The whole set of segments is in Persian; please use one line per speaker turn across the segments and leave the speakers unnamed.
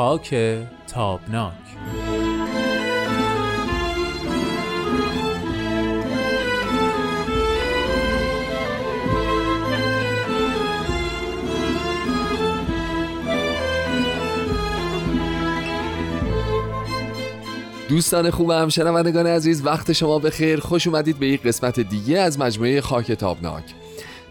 خاک تابناک.
دوستان خوبم شنوندگان عزیز وقت شما بخیر. خوش اومدید به یک قسمت دیگه از مجموعه خاک تابناک.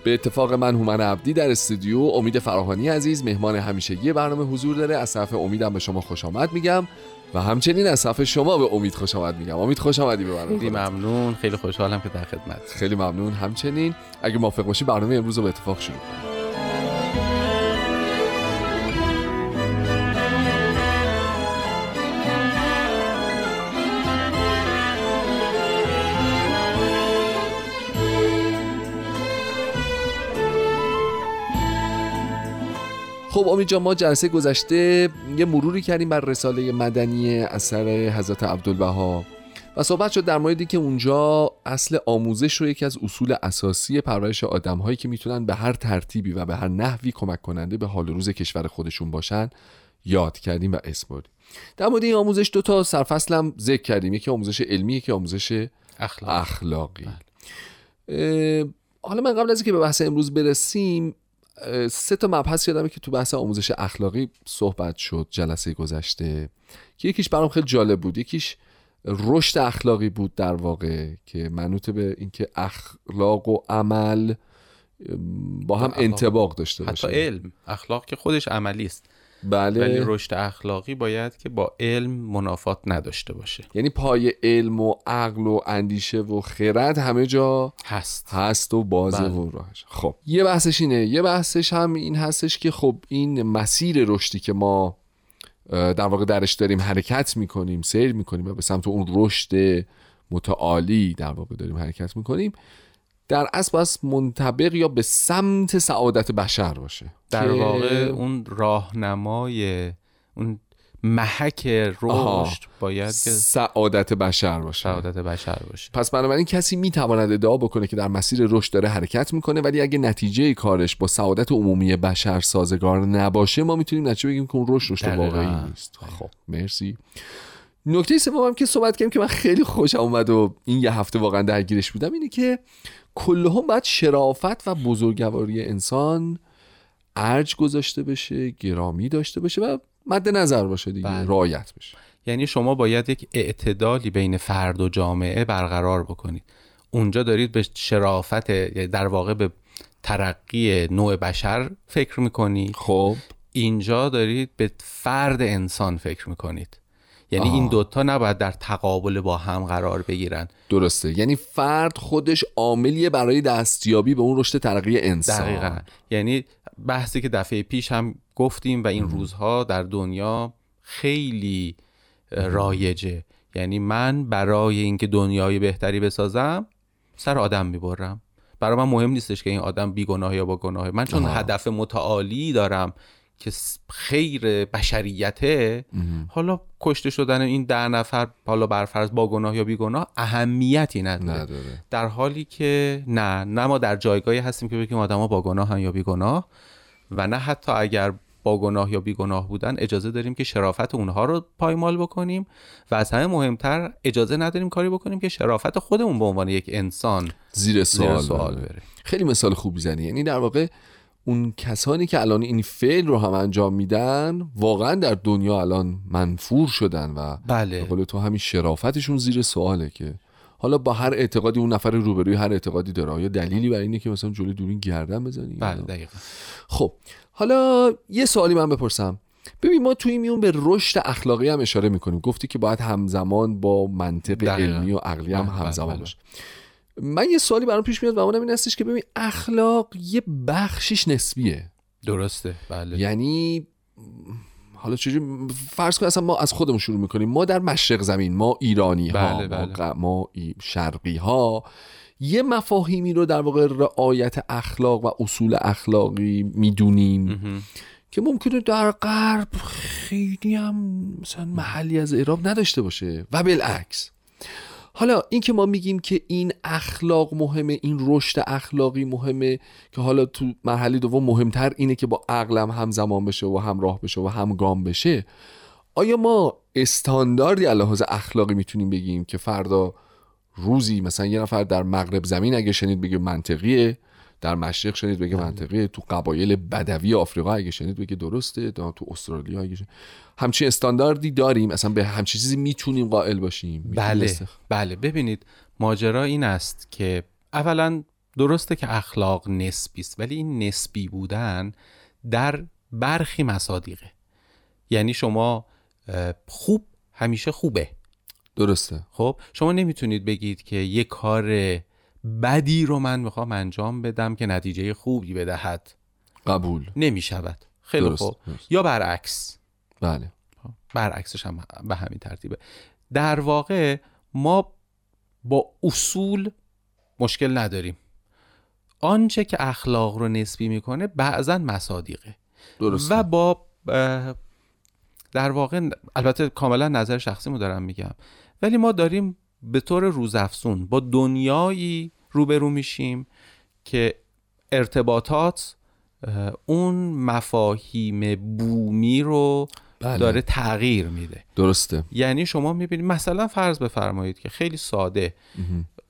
به اتفاق من هومن عبدی در استودیو امید فراهانی عزیز مهمان همیشگی برنامه حضور داره. از طرف امیدم به شما خوش آمد میگم و همچنین از طرف شما به امید خوش آمد میگم. امید خوش آمدی به برنامه.
خیلی ممنون. خیلی خوشحالم که در خدمت
خیلی ممنون. همچنین اگه موافق باشی برنامه امروز رو به اتفاق شروع کنیم. خب امید جان ما جلسه گذشته یه مروری کردیم بر رساله مدنی اثر حضرت عبدالبها و صحبت شد در موردی که اونجا اصل آموزش رو یکی از اصول اساسی پرورش آدم هایی که می‌تونن به هر ترتیبی و به هر نحوی کمک کننده به حال روز کشور خودشون باشن یاد کردیم و اسم بردیم. در مورد این آموزش دو تا سرفصل هم ذکر کردیم. یکی آموزش علمی یکی آموزش
اخلاق.
اخلاقی. اه، حالا من قبل از اینکه به بحث امروز برسیم سه تا مبحث یادمه که تو بحث آموزش اخلاقی صحبت شد جلسه گذشته که یکیش برام خیلی جالب بود. یکیش رشد اخلاقی بود در واقع که منوط به اینکه اخلاق و عمل با هم. انتباق داشته
حتی
باشه
علم. اخلاق که خودش عملی است.
بله.
ولی رشد اخلاقی باید که با علم منافات نداشته باشه.
یعنی پای علم و عقل و اندیشه و خرد همه جا
هست.
هست و بازه
بله.
و راهش. خب یه بحثش اینه. یه بحثش هم این هستش که خب این مسیر رشدی که ما در واقع درش داریم حرکت می‌کنیم سیر می‌کنیم و به سمت اون رشد متعالی در واقع داریم حرکت می‌کنیم در اصل باید منطبق یا به سمت سعادت بشر باشه.
در واقع اون راهنمای اون محک. رشد باید که
سعادت بشر باشه.
سعادت بشر باشه.
پس بنابراین کسی می‌تواند ادعا بکنه که در مسیر رشد داره حرکت می‌کنه ولی اگه نتیجه کارش با سعادت عمومی بشر سازگار نباشه ما می‌تونیم نتیجه بگیم که اون رشد رشد. واقعی نیست. خب. مرسی. نکته سومم که صحبت کردیم که من خیلی خوشم اومد و این یه هفته واقعا درگیرش بودم اینه که کلهم باید شرافت و بزرگواری انسان ارج گذاشته بشه گرامی داشته باشه و مد نظر باشه دیگه
بله.
رعایت بشه.
یعنی شما باید یک اعتدالی بین فرد و جامعه برقرار بکنید. اونجا دارید به شرافت یعنی در واقع به ترقی نوع بشر فکر می‌کنید.
خب.
اینجا دارید به فرد انسان فکر می‌کنید. یعنی
آها.
این دوتا نباید در تقابل با هم قرار بگیرن.
درسته. یعنی فرد خودش عاملیه برای دستیابی به اون رشد ترقی انسان.
دقیقا. یعنی بحثی که دفعه پیش هم گفتیم و این روزها در دنیا خیلی رایجه. یعنی من برای اینکه دنیای بهتری بسازم سر آدم می‌برم. برای من مهم نیستش که این آدم بیگناه یا با گناه من چون
آها.
هدف متعالی دارم که خیر بشریته حالا کشته شدن این ده نفر حالا برفرض با گناه یا بیگناه اهمیتی نداره.
نداره.
در حالی که نه نه ما در جایگاهی هستیم که بگیم آدما با گناه یا بیگناه و نه حتی اگر با گناه یا بیگناه بودن اجازه داریم که شرافت اونها رو پایمال بکنیم و از همه مهمتر اجازه نداریم کاری بکنیم که شرافت خودمون به عنوان یک انسان
زیر سوال,
زیر سوال
بره.
بره.
خیلی مثال خوبی زنی یعنی در واقع اون کسانی که الان این فعل رو هم انجام میدن واقعا در دنیا الان منفور شدن و
بله.
قول تو همین شرافتشون زیر سواله که حالا با هر اعتقادی اون نفر روبروی هر اعتقادی داره. آیا دلیلی برای اینه که مثلا جلوی دورین گردن بزنی؟
بله دقیقا.
خب حالا یه سوالی من بپرسم. ببین ما توی میون به رشد اخلاقی هم اشاره می‌کنیم. گفتی که باید همزمان با منطق
دقیقاً.
علمی و عقلی هم
بله، بله،
همزمان
بله.
باشه من یه سوالی برام پیش میاد و اونم این هستش که ببین اخلاق یه بخشش نسبیه
درسته بله
یعنی حالا چجوری فرض کن اصلا ما از خودمون شروع می‌کنیم ما در مشرق زمین ما ایرانی ها
بله،
ما,
بله.
ما ای- شرقی ها یه مفاهیمی رو در واقع رعایت اخلاق و اصول اخلاقی می‌دونیم. که ممکنه در غرب خیلی هم مثلا محلی از اعراب نداشته باشه و بالعکس حالا این که ما میگیم که این اخلاق مهمه این رشد اخلاقی مهمه که حالا تو مرحله دوم مهمتر اینه که با عقلم همزمان بشه و همراه بشه و همگام بشه. آیا ما استانداردی لحاظ اخلاقی می‌تونیم بگیم که فردا روزی مثلا یه نفر در مغرب زمین اگه شنید بگه منطقیه؟ در مشرق شنید بگه منطقیه تو قبایل بدوی آفریقا اگه شنید بگه درسته تو استرالیا اگه شنید همچین استانداردی داریم اصلا به همچین چیزی می‌تونیم قائل باشیم
بله بله. ببینید ماجرا این است که اولا درسته که اخلاق نسبی است ولی این نسبی بودن در برخی مصادیقه. یعنی شما خوب همیشه خوبه.
درسته.
خب شما نمی‌تونید بگید که یه کار بدی رو من می‌خوام انجام بدم که نتیجه خوبی بدهد.
قبول.
نمی‌شود. خیلی
درست،
خوب.
درست.
یا برعکس.
بله.
برعکسش هم به همین ترتیبه. در واقع ما با اصول مشکل نداریم. آنچه که اخلاق رو نسبی می‌کنه بعضا مصادیقه.
درسته.
و با در واقع البته کاملا نظر شخصی دارم میگم. ولی ما داریم به طور روزافزون با دنیایی روبرو میشیم که ارتباطات اون مفاهیم بومی رو
بله.
داره تغییر میده.
درسته.
یعنی شما می‌بینید مثلا فرض بفرمایید که خیلی ساده.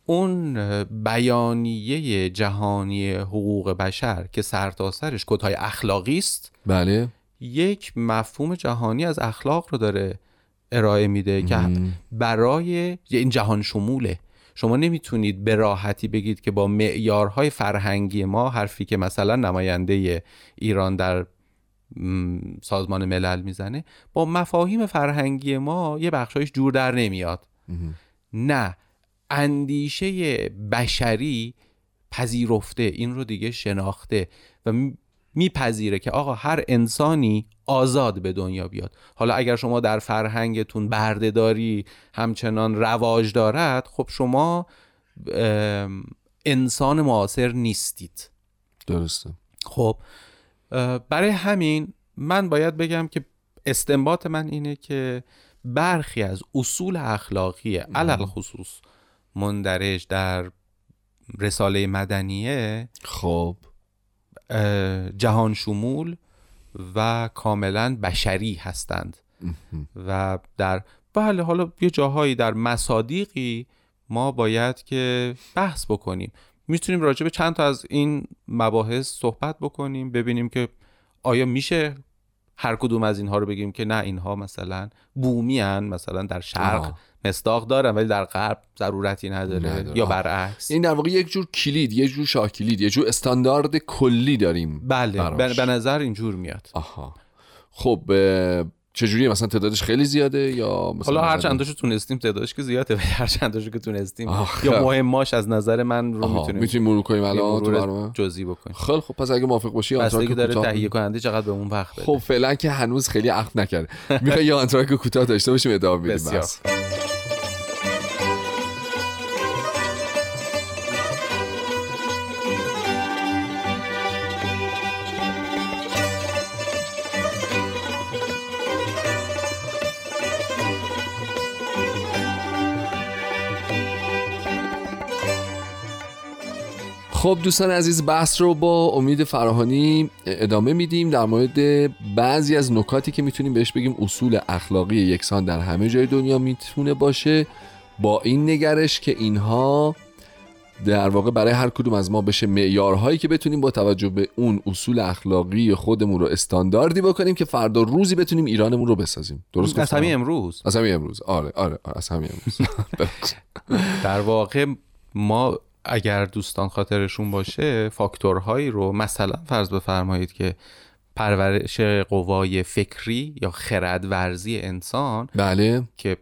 اون اه، بیانیه جهانی حقوق بشر که سرتاسرش کدهای اخلاقی است
بله.
یک مفهوم جهانی از اخلاق رو داره ارائه میده که برای این جهان شموله. شما نمی‌تونید به راحتی بگید که با معیارهای فرهنگی ما حرفی که مثلا نماینده ایران در سازمان ملل می‌زنه با مفاهیم فرهنگی ما یه بخشایش جور در نمیاد. نه اندیشه بشری پذیرفته این رو دیگه شناخته و میپذیره که آقا هر انسانی آزاد به دنیا بیاد. حالا اگر شما در فرهنگتون بردهداری همچنان رواج دارد خب شما انسان معاصر نیستید.
درسته.
خب برای همین من باید بگم که استنباط من اینه که برخی از اصول اخلاقی علل خصوص مندرج در رساله مدنیه
خب.
جهان شمول و کاملا بشری هستند. و در بله حالا یه جاهایی در مصادیقی ما باید که بحث بکنیم. می‌تونیم راجع به چند تا از این مباحث صحبت بکنیم ببینیم که آیا میشه هر کدوم از اینها رو بگیم که نه اینها مثلا بومی هن مثلا در شرق
آه.
مصداق دارن ولی در غرب ضرورتی نداره,
نداره.
یا. برعکس
این در واقع یک جور کلید یک جور شاه کلید یک جور استاندارد کلی داریم
بله به نظر اینجور میاد
آها خب چجوریه؟ مثلا تعدادش خیلی زیاده یا مثلا
حالا هر چنداشو تونستیم تعدادش که زیاده ولی هر چنداشو که تونستیم. یا مهماش از نظر من رو می‌تونیم
می‌تونیم مرور کنیم الان
جزئی بکنیم.
خیلی خب پس اگه موافق باشی آنتراک
داره تهیه کننده چقدر به اون وقت بده.
خب فعلا که هنوز خیلی عقد نکرده. می‌خوای یه آنتراک کوتاه داشته باشیم ادامه بدیم
بسیار.
بس. خب دوستان عزیز بحث رو با امید فراهانی ادامه میدیم. در مورد بعضی از نکاتی که می‌تونیم بهش بگیم اصول اخلاقی یکسان در همه جای دنیا می‌تونه باشه. با این نگرش که اینها در واقع برای هر کدوم از ما بشه معیارهایی که بتونیم با توجه به اون اصول اخلاقی خودمون رو استانداردی بکنیم که فردا روزی بتونیم ایرانمون رو بسازیم. درست
از؟ همین امروز؟
از همین امروز. آره آره آره، از همین امروز.
در واقع ما اگر دوستان خاطرشون باشه فاکتورهایی رو مثلا فرض بفرمایید که پرورش قوای فکری یا خردورزی انسان
بله.
که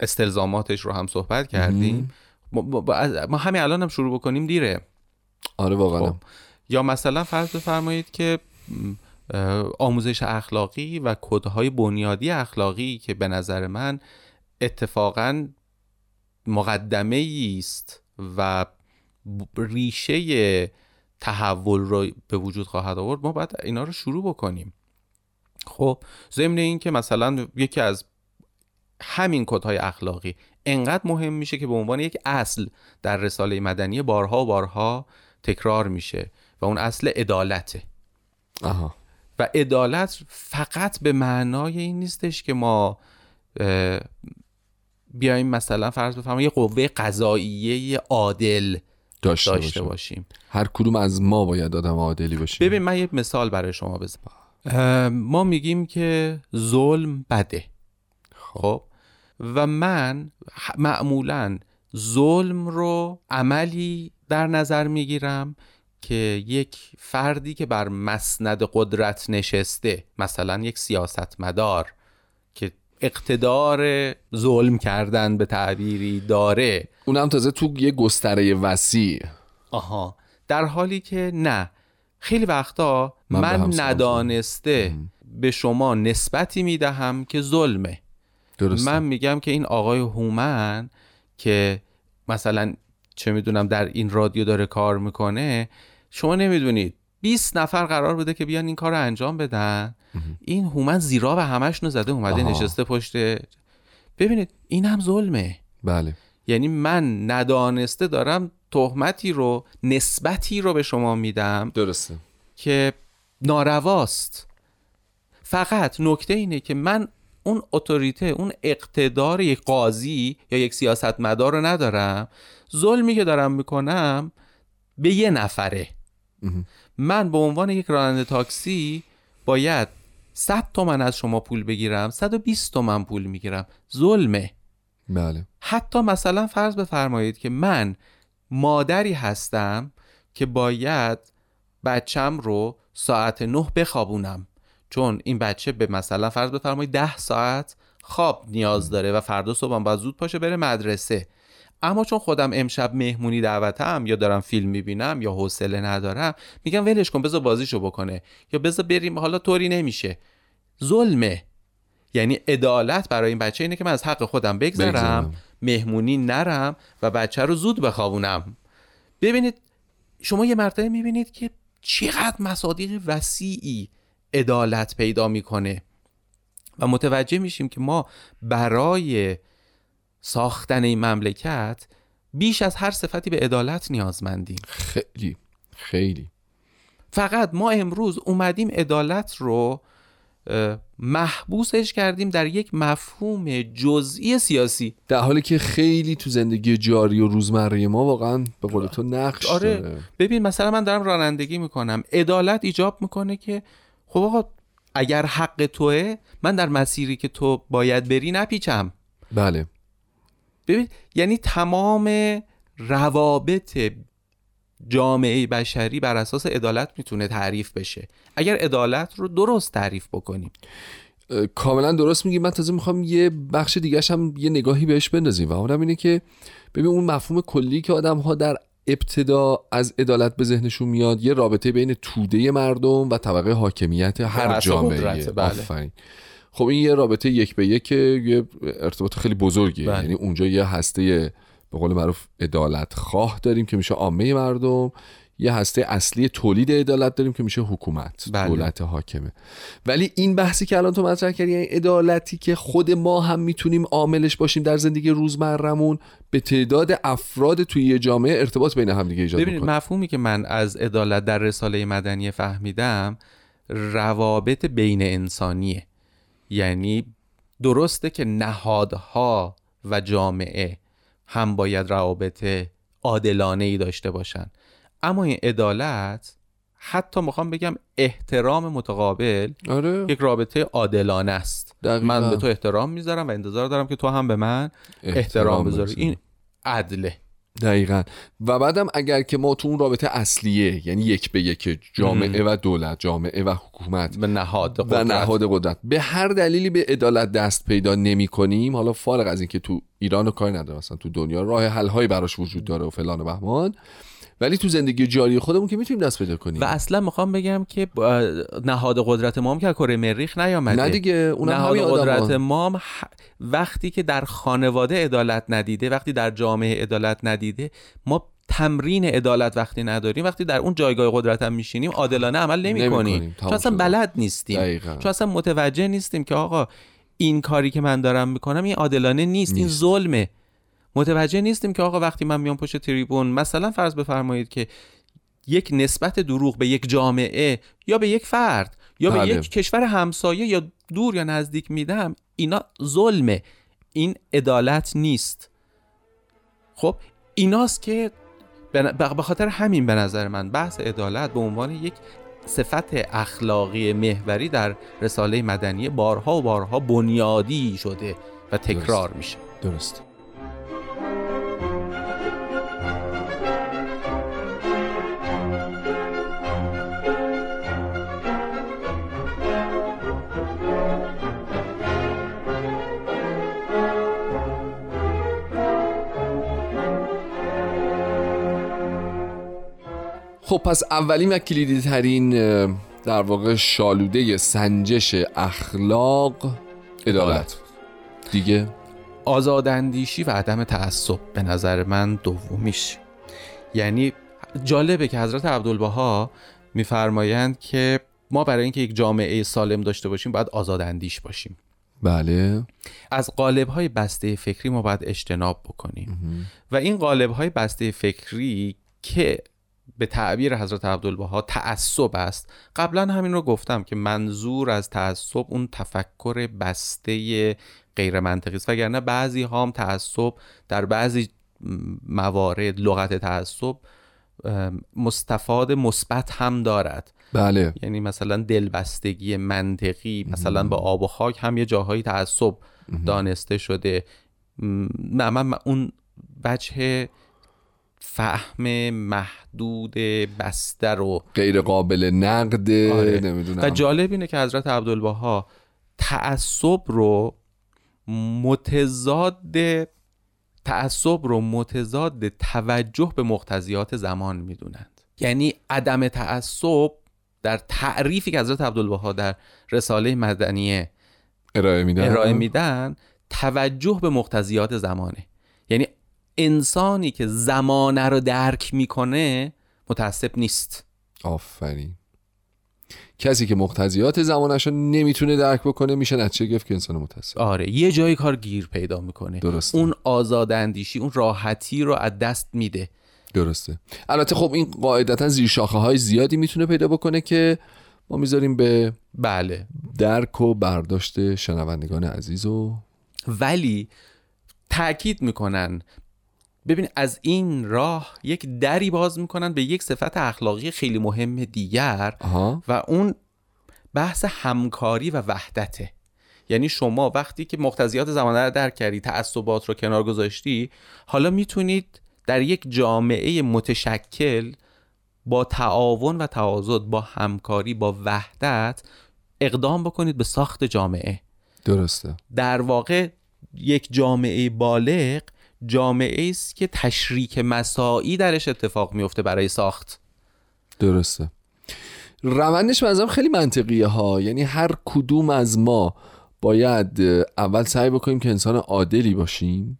استلزاماتش رو هم صحبت کردیم ما, ما- همین الان هم شروع بکنیم دیره.
آره واقعا.
خب. یا مثلا فرض بفرمایید که آموزش اخلاقی و کدهای بنیادی اخلاقی که به نظر من اتفاقا مقدمه است و ریشه تحول رو به وجود خواهد آورد ما باید اینا رو شروع بکنیم. خب ضمن این که مثلا یکی از همین کدهای اخلاقی انقدر مهم میشه که به عنوان یک اصل در رساله مدنی بارها و بارها تکرار میشه و اون اصل عدالته.
آها.
و عدالت فقط به معنای این نیستش که ما بیایم مثلا فرض بفرمایید یه قوه قضاییه عادل
داشته,
داشته
باشیم.
باشیم.
هر کدوم از ما باید آدم عادلی باشیم.
ببین من یه مثال برای شما بزنم. ما میگیم که ظلم بده. خب؟ و من معمولا ظلم رو عملی در نظر می‌گیرم که یک فردی که بر مسند قدرت نشسته مثلا یک سیاستمدار که اقتدار ظلم کردن به تعبیری داره.
اونم تازه تو یه گستره وسیع.
آها. در حالی که نه. خیلی وقتا
من
من, ندانسته به شما نسبتی می‌دهم که ظلمه.
درسته.
من میگم که این آقای هومن که مثلا چه می‌دونم در این رادیو داره کار می‌کنه شما نمی‌دونید. 20 نفر قرار بوده که بیان این کار رو انجام بدن. این هومن زیرا به همش زده اومده
آها.
نشسته پشت ببینید این هم ظلمه.
بله.
یعنی من ندانسته دارم تهمتی رو نسبتی رو به شما میدم
درسته.
که نارواست. فقط نکته اینه که من اون اتوریته اون اقتدار یک قاضی یا یک سیاستمدار رو ندارم. ظلمی که دارم می‌کنم به یه نفره. من به عنوان یک راننده تاکسی باید 100 تومن از شما پول بگیرم 120 تومن پول می‌گیرم. ظلمه.
بله.
حتی مثلا فرض بفرمایید که من مادری هستم که باید بچم رو ساعت نه بخوابونم. چون این بچه به مثلا فرض بفرمایید ده ساعت خواب نیاز داره و فردا صبح باید زود پاشه بره مدرسه. اما چون خودم امشب مهمونی دعوتم یا دارم فیلم می‌بینم یا حوصله ندارم میگم ولش کن بذار بازیشو بکنه. یا بذار بریم حالا طوری نمیشه. ظلمه. یعنی عدالت برای این بچه اینه که من از حق خودم بگذرم
بگذرم.
مهمونی نرم و بچه رو زود بخوابونم. ببینید شما یه مرتبه می‌بینید که چقدر مصادیق وسیعی عدالت پیدا می‌کنه. و متوجه میشیم که ما برای ساختن این مملکت بیش از هر صفتی به عدالت نیازمندیم.
خیلی خیلی.
فقط ما امروز اومدیم عدالت رو محبوسش کردیم در یک مفهوم جزئی سیاسی.
در حالی که خیلی تو زندگی جاری و روزمره ما واقعا به قول تو نقش
آره.
داره.
ببین مثلا من دارم رانندگی می‌کنم. عدالت ایجاب می‌کنه که خب آقا اگر حق توه من در مسیری که تو باید بری نپیچم.
بله.
ببین یعنی تمام روابط جامعه بشری بر اساس عدالت می‌تونه تعریف بشه. اگر عدالت رو درست تعریف بکنیم.
کاملا درست میگی. من تازه می‌خوام یه بخش دیگه هم یه نگاهی بهش بندازیم و اونم اینه که ببین اون مفهوم کلی که آدم ها در ابتدا از عدالت به ذهنشون میاد یه رابطه بین توده مردم و طبقه حاکمیت هر جامعه.
بله.
خب این یه رابطه یک به یک یه ارتباط خیلی بزرگیه
بله.
یعنی اونجا یه هسته به قول معروف عدالت خواه داریم که میشه عامه مردم یه هسته اصلی تولید عدالت داریم که میشه حکومت
بله.
دولت حاکمه ولی این بحثی که الان تو مطرح کردی یعنی عدالتی که خود ما هم می‌تونیم عاملش باشیم در زندگی روزمرمون به تعداد افراد توی یه جامعه ارتباط بین هم دیگه ایجاد
ببینید
می‌کنه
مفهومی که من از عدالت در رساله مدنی فهمیدم روابط بین انسانیه یعنی درسته که نهادها و جامعه هم باید روابط عادلانه ای داشته باشن. اما این عدالت حتی می‌خوام بگم احترام متقابل
آره.
یک رابطه عادلانه است.
دقیقاً.
من به تو احترام می‌ذارم و انتظار دارم که تو هم به من احترام بذاری.
بذاری.
این عدله.
دقیقا. و بعدم اگر که ما تو اون رابطه اصلیه یعنی یک به یک جامعه و دولت جامعه و حکومت
به نهاد
و
قدرت.
نهاد قدرت به هر دلیلی به عدالت دست پیدا نمی کنیم حالا فارغ از اینکه تو ایران و کاری نداره مثلا تو دنیا راه حل هایی براش وجود داره و فلان و بهمان. ولی تو زندگی جاری خودمون که می‌تونیم دست پیدا کنیم
و اصلا می‌خوام بگم که نهاد قدرت ما هم که کره مریخ نیامده
نه دیگه اونم
نهاد قدرت ما هم وقتی که در خانواده عدالت ندیده وقتی در جامعه عدالت ندیده ما تمرین عدالت وقتی نداریم وقتی در اون جایگاه قدرت هم میشینیم عادلانه عمل نمی
نمی‌کنیم.
کنیم چون اصلا. بلد نیستیم
دقیقاً.
چون اصلا متوجه نیستیم که آقا این کاری که من دارم می‌کنم این عادلانه نیست, این
نیست.
ظلمه متوجه نیستیم که آقا وقتی من میام پشت تریبون مثلا فرض بفرمایید که یک نسبت دروغ به یک جامعه یا به یک فرد یا
بله.
به یک کشور همسایه یا دور یا نزدیک میدم اینا ظلمه. این عدالت نیست. خب ایناست که به خاطر همین به نظر من بحث عدالت به عنوان یک صفت اخلاقی محوری در رساله مدنی بارها و بارها بنیادی شده و تکرار میشه.
درست. خب پس اولین و کلیدی ترین در واقع شالوده سنجش اخلاق عدالت. دیگه؟
آزاداندیشی و عدم تعصب به نظر من دومیش. یعنی جالبه که حضرت عبدالبها میفرمایند که ما برای اینکه یک جامعه سالم داشته باشیم باید آزاداندیش باشیم.
بله.
از قالب های بسته فکری ما باید اجتناب بکنیم. و این قالب های بسته فکری که به تعبیر حضرت عبدالبها تعصب است. قبلا همین رو گفتم که منظور از تعصب اون تفکر بسته غیر منطقی است. وگرنه بعضی ها هم تعصب در بعضی موارد لغت تعصب مستفاد مثبت هم دارد.
بله.
یعنی مثلا دلبستگی منطقی مثلا به آب و خاک هم یه جاهایی تعصب دانسته شده. نه من من اون وجه فهم محدود بسته رو
غیر قابل نقد
آره.
نمی‌دونم.
و جالب اینه که حضرت عبدالبها تعصب رو متضاد تعصب رو متضاد توجه به مقتضیات زمان می‌دونند. یعنی عدم تعصب در تعریفی که حضرت عبدالبها در رساله مدنیه
ارائه میدن.
ارائه میدن توجه به مقتضیات زمانه. یعنی انسانی که زمانه رو درک می‌کنه متعصب نیست.
آفرین. کسی که مقتضیات زمانش رو نمی‌تونه درک بکنه میشه نتیجه گرفت که انسان متاسف
آره یه جایی کار گیر پیدا می‌کنه.
درسته.
اون آزاداندیشی اون راحتی رو از دست میده.
درسته. البته خب این قاعدتا زیر شاخه های زیادی می‌تونه پیدا بکنه که ما می‌ذاریم به
بله.
درک و برداشت شنوندگان عزیز و
ولی تاکید می‌کنن ببین از این راه یک دری باز می‌کنن به یک صفت اخلاقی خیلی مهم دیگر
آها.
و اون بحث همکاری و وحدته. یعنی شما وقتی که مقتضیات زمانه رو درک کردی تعصبات رو کنار گذاشتی حالا می‌تونید در یک جامعه متشکل با تعاون و تعاضد با همکاری با وحدت اقدام بکنید به ساخت جامعه.
درسته.
در واقع یک جامعه بالغ جامعه است که تشریک مساعی درش اتفاق میفته برای ساخت.
درسته. روندش به نظرم خیلی منطقیه ها. یعنی هر کدوم از ما باید اول سعی بکنیم که انسان عادلی باشیم.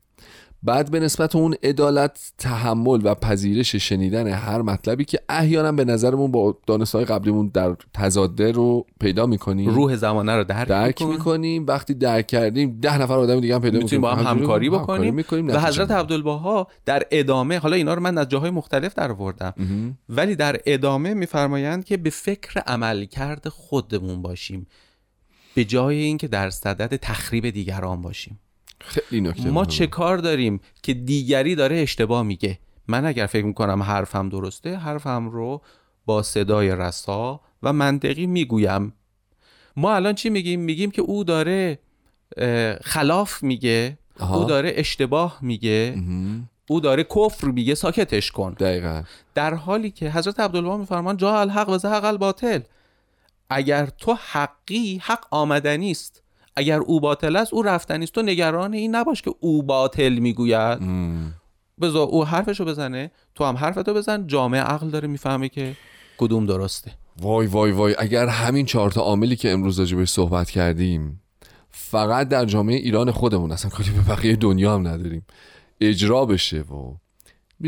بعد به نسبت اون عدالت تحمل و پذیرش شنیدن هر مطلبی که احیانا به نظرمون با دانستهای قبلیمون در تضاده رو پیدا می‌کنیم
روح زمانه رو درک,
درک
می‌کنیم.
می‌کنیم وقتی درک کردیم ده نفر آدم دیگه هم پیدا
می‌تونیم با هم. همکاری بکنیم
می‌کنیم،
و حضرت. عبدالبها در ادامه حالا اینا رو من از جاهای مختلف در آوردم. ولی در ادامه میفرمایند که به فکر عملکرد خودمون باشیم به جای اینکه در صدد تخریب دیگران باشیم
خیلی نکته
ما. چه کار داریم که دیگری داره اشتباه میگه؟ من اگر فکر می‌کنم حرفم درسته حرفم رو با صدای رسا و منطقی می‌گویم. ما الان چی میگیم؟ میگیم که او داره خلاف میگه
آها.
او داره اشتباه میگه. او داره کفر میگه ساکتش کن.
دقیقا.
در حالی که حضرت عبدالله میفرمان جا الحق و زهق الباطل. اگر تو حقی حق آمدنی است. اگر او باطل است او رفتنی است. تو نگران این نباش که او باطل می‌گوید. بذار او حرفشو بزنه تو هم حرفتو بزن. جامعه عقل داره می‌فهمه که کدوم درسته.
وای وای وای. اگر همین چهار تا عاملی که امروز راجع بهش صحبت کردیم فقط در جامعه ایران خودمون اصلا کاری به بقیه دنیا هم نداریم. اجرا بشه و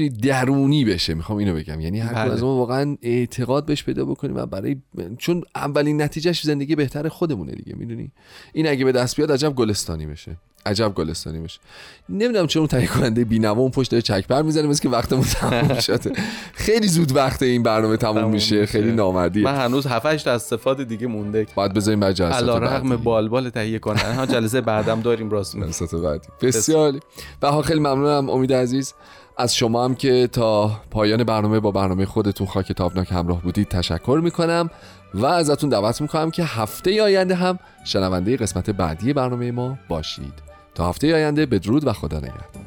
درونی بشه می‌خوام اینو بگم. یعنی هر
بله.
از ما واقعا اعتقاد بهش پیدا بکنیم و برای چون اولین نتیجهش زندگی بهتر خودمونه دیگه می‌دونی؟ این اگه به دست بیاد عجب گلستانی بشه. عجب گلستانی میشه نمی‌دونم چون تهیه کننده بینوا اون پشت داره چکبر می‌زنه مثل که وقتمون تموم شده. خیلی زود وقت این برنامه تموم,
تموم
میشه. خیلی نامردیه.
من هنوز 7 8 تا استفاده دیگه مونده.
باید بذاریم بعد
علا رقم
بعدی.
بالبال تهیه کنن ها جلسه بعدم داریم راست
جلسات بعدی. بسیار. بها خیلی ممنونم. امید عزیز. از شما هم که تا پایان برنامه با برنامه خودتون خاک تابناک همراه بودید تشکر می‌کنم و ازتون دعوت می‌کنم که هفته آینده هم شنونده قسمت بعدی برنامه ما باشید. تا هفته آینده بدرود و خدا نگهدار.